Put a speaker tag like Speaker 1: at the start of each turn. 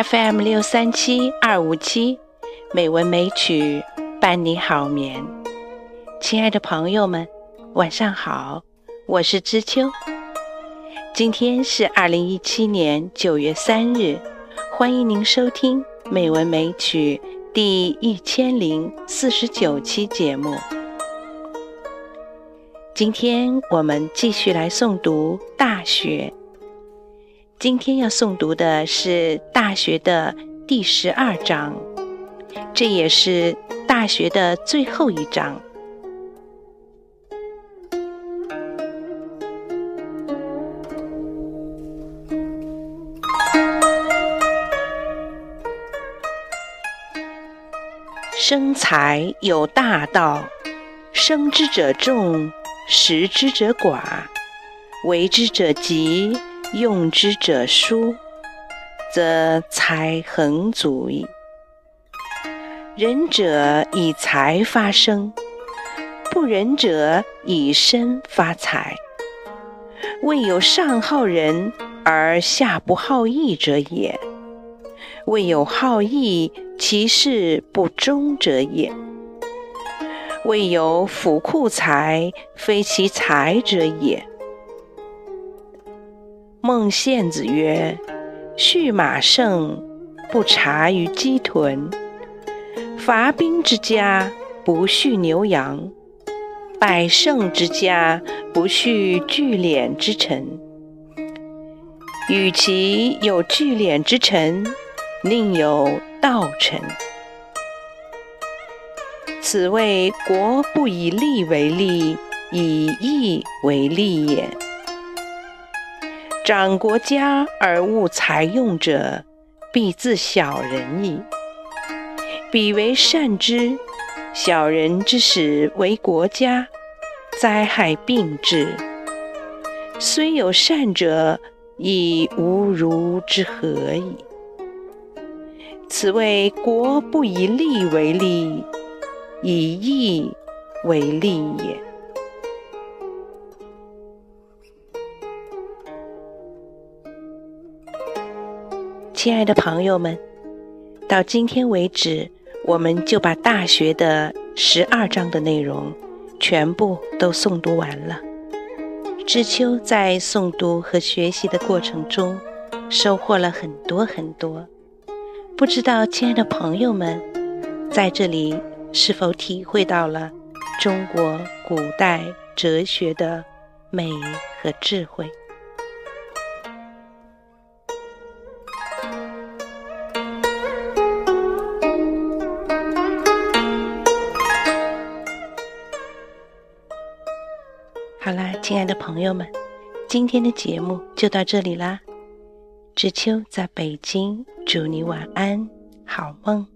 Speaker 1: FM 六三七二五七，美文美曲伴你好眠。亲爱的朋友们，晚上好，我是知秋。今天是二零一七年九月三日，欢迎您收听《美文美曲》第一千零四十九期节目。今天我们继续来诵读《大学》。今天要诵读的是《大学》的第十二章，这也是《大学》的最后一章。生财有大道，生之者众，食之者寡，为之者急。用之者疏，则财恒足矣。仁者以财发生，不仁者以身发财。未有上好人而下不好义者也；未有好义其事不忠者也；未有府库财非其财者也。孟献子曰：“畜马胜，不察于鸡豚；伐兵之家，不畜牛羊；百胜之家，不畜聚敛之臣。与其有聚敛之臣，宁有道臣。此谓国不以利为利，以义为利也。”长国家而务财用者，必自小人矣。彼为善之，小人之使为国家，灾害并至。虽有善者，亦无如之何矣。此谓国不以利为利，以义为利也。亲爱的朋友们，到今天为止，我们就把《大学》的十二章的内容全部都诵读完了。知秋在诵读和学习的过程中，收获了很多很多。不知道亲爱的朋友们在这里是否体会到了中国古代哲学的美和智慧？亲爱的朋友们，今天的节目就到这里啦。知秋在北京，祝你晚安，好梦。